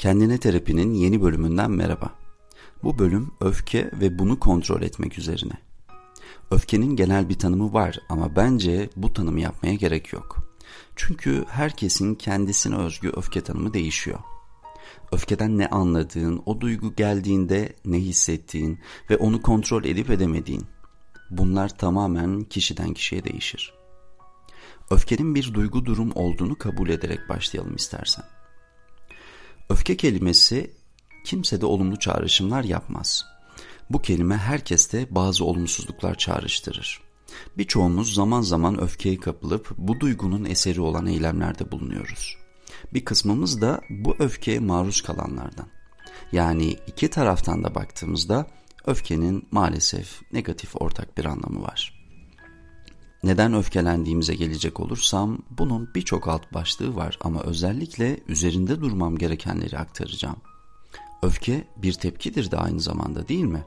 Kendine Terapi'nin yeni bölümünden merhaba. Bu bölüm öfke ve bunu kontrol etmek üzerine. Öfkenin genel bir tanımı var ama bence bu tanımı yapmaya gerek yok. Çünkü herkesin kendisine özgü öfke tanımı değişiyor. Öfkeden ne anladığın, o duygu geldiğinde ne hissettiğin ve onu kontrol edip edemediğin. Bunlar tamamen kişiden kişiye değişir. Öfkenin bir duygu durum olduğunu kabul ederek başlayalım istersen. Öfke kelimesi kimse de olumlu çağrışımlar yapmaz. Bu kelime herkeste bazı olumsuzluklar çağrıştırır. Birçoğumuz zaman zaman öfkeye kapılıp bu duygunun eseri olan eylemlerde bulunuyoruz. Bir kısmımız da bu öfkeye maruz kalanlardan. Yani iki taraftan da baktığımızda öfkenin maalesef negatif ortak bir anlamı var. Neden öfkelendiğimize gelecek olursam bunun birçok alt başlığı var ama özellikle üzerinde durmam gerekenleri aktaracağım. Öfke bir tepkidir de aynı zamanda değil mi?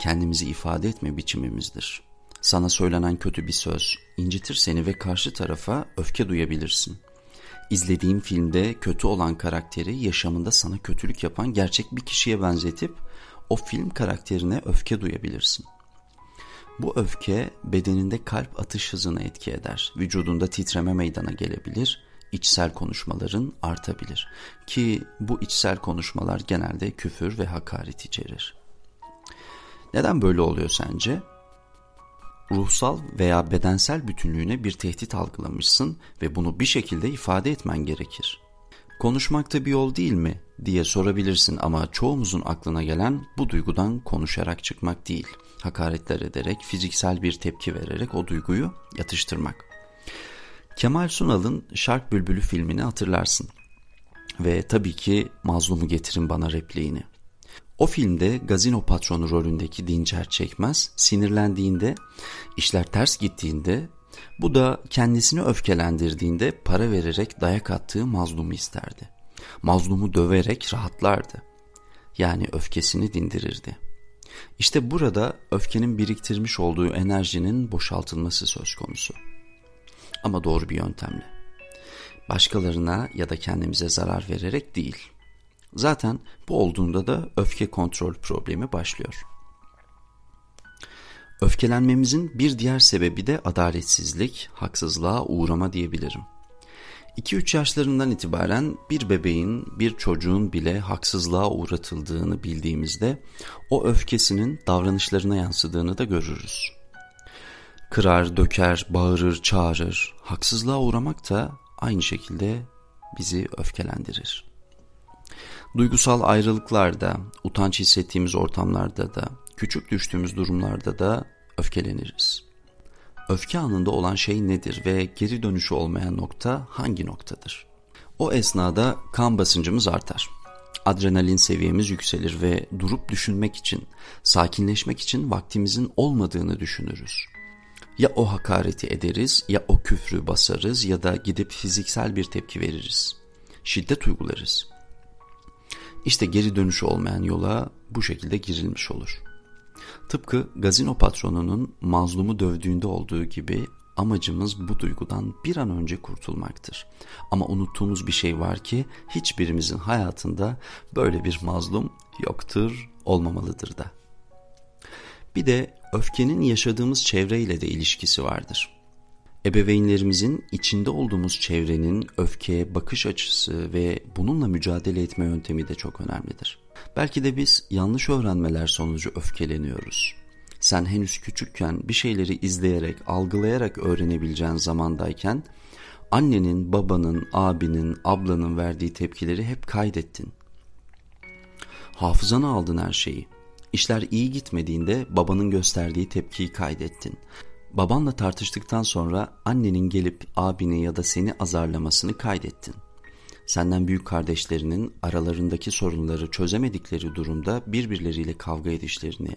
Kendimizi ifade etme biçimimizdir. Sana söylenen kötü bir söz incitir seni ve karşı tarafa öfke duyabilirsin. İzlediğim filmde kötü olan karakteri yaşamında sana kötülük yapan gerçek bir kişiye benzetip o film karakterine öfke duyabilirsin. Bu öfke bedeninde kalp atış hızına etki eder. Vücudunda titreme meydana gelebilir, içsel konuşmaların artabilir. Ki bu içsel konuşmalar genelde küfür ve hakaret içerir. Neden böyle oluyor sence? Ruhsal veya bedensel bütünlüğüne bir tehdit algılamışsın ve bunu bir şekilde ifade etmen gerekir. Konuşmak da bir yol değil mi diye sorabilirsin ama çoğumuzun aklına gelen bu duygudan konuşarak çıkmak değil. Hakaretler ederek, fiziksel bir tepki vererek o duyguyu yatıştırmak. Kemal Sunal'ın Şark Bülbülü filmini hatırlarsın. Ve tabii ki mazlumu getirin bana repliğini. O filmde gazino patronu rolündeki Dinçer Çekmez sinirlendiğinde, işler ters gittiğinde, bu da kendisini öfkelendirdiğinde para vererek dayak attığı mazlumu isterdi. Mazlumu döverek rahatlardı. Yani öfkesini dindirirdi. İşte burada öfkenin biriktirmiş olduğu enerjinin boşaltılması söz konusu. Ama doğru bir yöntemle. Başkalarına ya da kendimize zarar vererek değil. Zaten bu olduğunda da öfke kontrol problemi başlıyor. Öfkelenmemizin bir diğer sebebi de adaletsizlik, haksızlığa uğrama diyebilirim. 2-3 yaşlarından itibaren bir bebeğin, bir çocuğun bile haksızlığa uğratıldığını bildiğimizde o öfkesinin davranışlarına yansıdığını da görürüz. Kırar, döker, bağırır, çağırır. Haksızlığa uğramak da aynı şekilde bizi öfkelendirir. Duygusal ayrılıklarda, utanç hissettiğimiz ortamlarda da, küçük düştüğümüz durumlarda da öfkeleniriz. Öfke anında olan şey nedir ve geri dönüşü olmayan nokta hangi noktadır? O esnada kan basıncımız artar. Adrenalin seviyemiz yükselir ve durup düşünmek için, sakinleşmek için vaktimizin olmadığını düşünürüz. Ya o hakareti ederiz ya o küfrü basarız ya da gidip fiziksel bir tepki veririz. Şiddet uygularız. İşte geri dönüşü olmayan yola bu şekilde girilmiş olur. Tıpkı gazino patronunun mazlumu dövdüğünde olduğu gibi amacımız bu duygudan bir an önce kurtulmaktır. Ama unuttuğumuz bir şey var ki hiçbirimizin hayatında böyle bir mazlum yoktur, olmamalıdır da. Bir de öfkenin yaşadığımız çevreyle de ilişkisi vardır. Ebeveynlerimizin içinde olduğumuz çevrenin öfkeye bakış açısı ve bununla mücadele etme yöntemi de çok önemlidir. Belki de biz yanlış öğrenmeler sonucu öfkeleniyoruz. Sen henüz küçükken bir şeyleri izleyerek, algılayarak öğrenebileceğin zamandayken annenin, babanın, abinin, ablanın verdiği tepkileri hep kaydettin. Hafızana aldın her şeyi. İşler iyi gitmediğinde babanın gösterdiği tepkiyi kaydettin. Babanla tartıştıktan sonra annenin gelip abini ya da seni azarlamasını kaydettin. Senden büyük kardeşlerinin aralarındaki sorunları çözemedikleri durumda birbirleriyle kavga edişlerini,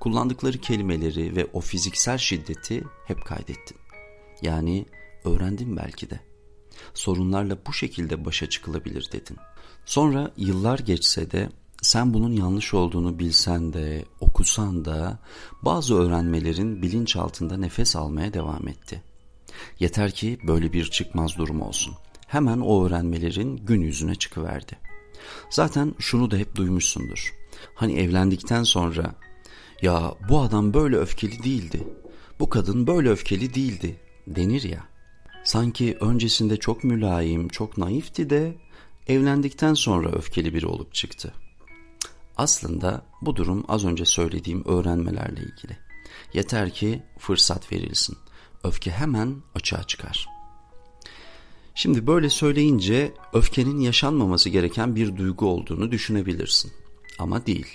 kullandıkları kelimeleri ve o fiziksel şiddeti hep kaydettin. Yani öğrendin belki de. Sorunlarla bu şekilde başa çıkılabilir dedin. Sonra yıllar geçse de sen bunun yanlış olduğunu bilsen de, okusan da bazı öğrenmelerin bilinç altında nefes almaya devam etti. Yeter ki böyle bir çıkmaz durum olsun. Hemen o öğrenmelerin gün yüzüne çıkıverdi. Zaten şunu da hep duymuşsundur. Hani evlendikten sonra ya bu adam böyle öfkeli değildi. Bu kadın böyle öfkeli değildi denir ya. Sanki öncesinde çok mülayim, çok naifti de evlendikten sonra öfkeli biri olup çıktı. Aslında bu durum az önce söylediğim öğrenmelerle ilgili. Yeter ki fırsat verilsin. Öfke hemen açığa çıkar. Şimdi böyle söyleyince öfkenin yaşanmaması gereken bir duygu olduğunu düşünebilirsin. Ama değil.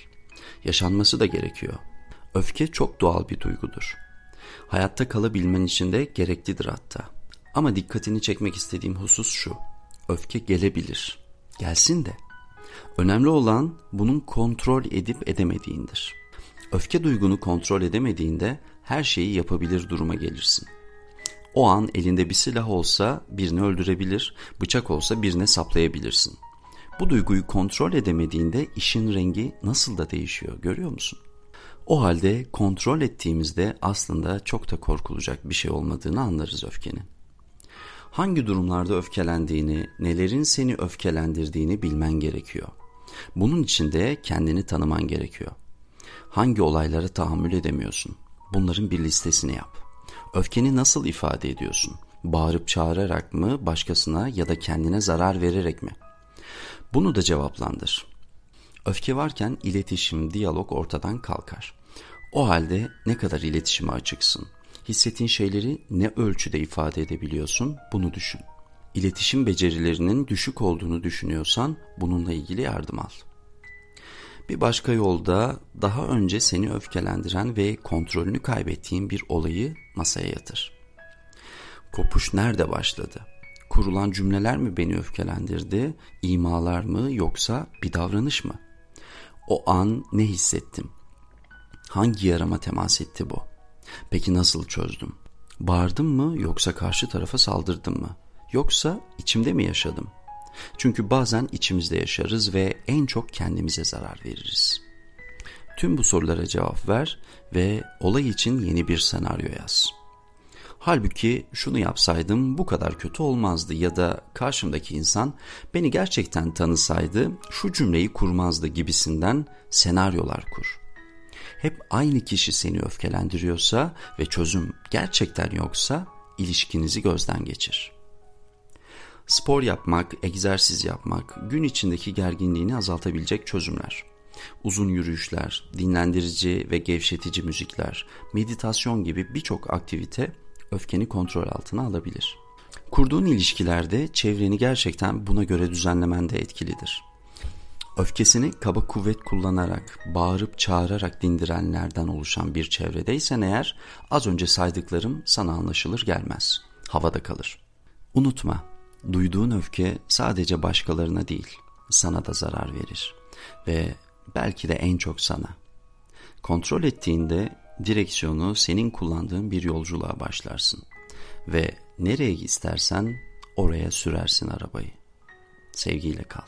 Yaşanması da gerekiyor. Öfke çok doğal bir duygudur. Hayatta kalabilmen için de gereklidir hatta. Ama dikkatini çekmek istediğim husus şu. Öfke gelebilir. Gelsin de. Önemli olan bunun kontrol edip edemediğindir. Öfke duygunu kontrol edemediğinde her şeyi yapabilir duruma gelirsin. O an elinde bir silah olsa birini öldürebilir, bıçak olsa birine saplayabilirsin. Bu duyguyu kontrol edemediğinde işin rengi nasıl da değişiyor görüyor musun? O halde kontrol ettiğimizde aslında çok da korkulacak bir şey olmadığını anlarız öfkenin. Hangi durumlarda öfkelendiğini, nelerin seni öfkelendirdiğini bilmen gerekiyor. Bunun için de kendini tanıman gerekiyor. Hangi olaylara tahammül edemiyorsun? Bunların bir listesini yap. Öfkeni nasıl ifade ediyorsun? Bağırıp çağırarak mı, başkasına ya da kendine zarar vererek mi? Bunu da cevaplandır. Öfke varken iletişim, diyalog ortadan kalkar. O halde ne kadar iletişime açıksın? Hissettiğin şeyleri ne ölçüde ifade edebiliyorsun? Bunu düşün. İletişim becerilerinin düşük olduğunu düşünüyorsan bununla ilgili yardım al. Bir başka yolda daha önce seni öfkelendiren ve kontrolünü kaybettiğin bir olayı masaya yatır. Kopuş nerede başladı? Kurulan cümleler mi beni öfkelendirdi, imalar mı yoksa bir davranış mı? O an ne hissettim? Hangi yarama temas etti bu? Peki nasıl çözdüm? Bağırdım mı yoksa karşı tarafa saldırdım mı? Yoksa içimde mi yaşadım? Çünkü bazen içimizde yaşarız ve en çok kendimize zarar veririz. Tüm bu sorulara cevap ver ve olay için yeni bir senaryo yaz. Halbuki şunu yapsaydım bu kadar kötü olmazdı ya da karşımdaki insan beni gerçekten tanısaydı şu cümleyi kurmazdı gibisinden senaryolar kur. Hep aynı kişi seni öfkelendiriyorsa ve çözüm gerçekten yoksa ilişkinizi gözden geçir. Spor yapmak, egzersiz yapmak gün içindeki gerginliğini azaltabilecek çözümler. Uzun yürüyüşler, dinlendirici ve gevşetici müzikler, meditasyon gibi birçok aktivite öfkeni kontrol altına alabilir. Kurduğun ilişkilerde çevreni gerçekten buna göre düzenlemen de etkilidir. Öfkesini kaba kuvvet kullanarak, bağırıp çağırarak dindirenlerden oluşan bir çevredeysen eğer az önce saydıklarım sana anlaşılır gelmez. Havada kalır. Unutma, duyduğun öfke sadece başkalarına değil, sana da zarar verir. Ve belki de en çok sana. Kontrol ettiğinde direksiyonu senin kullandığın bir yolculuğa başlarsın. Ve nereye istersen oraya sürersin arabayı. Sevgiyle kal.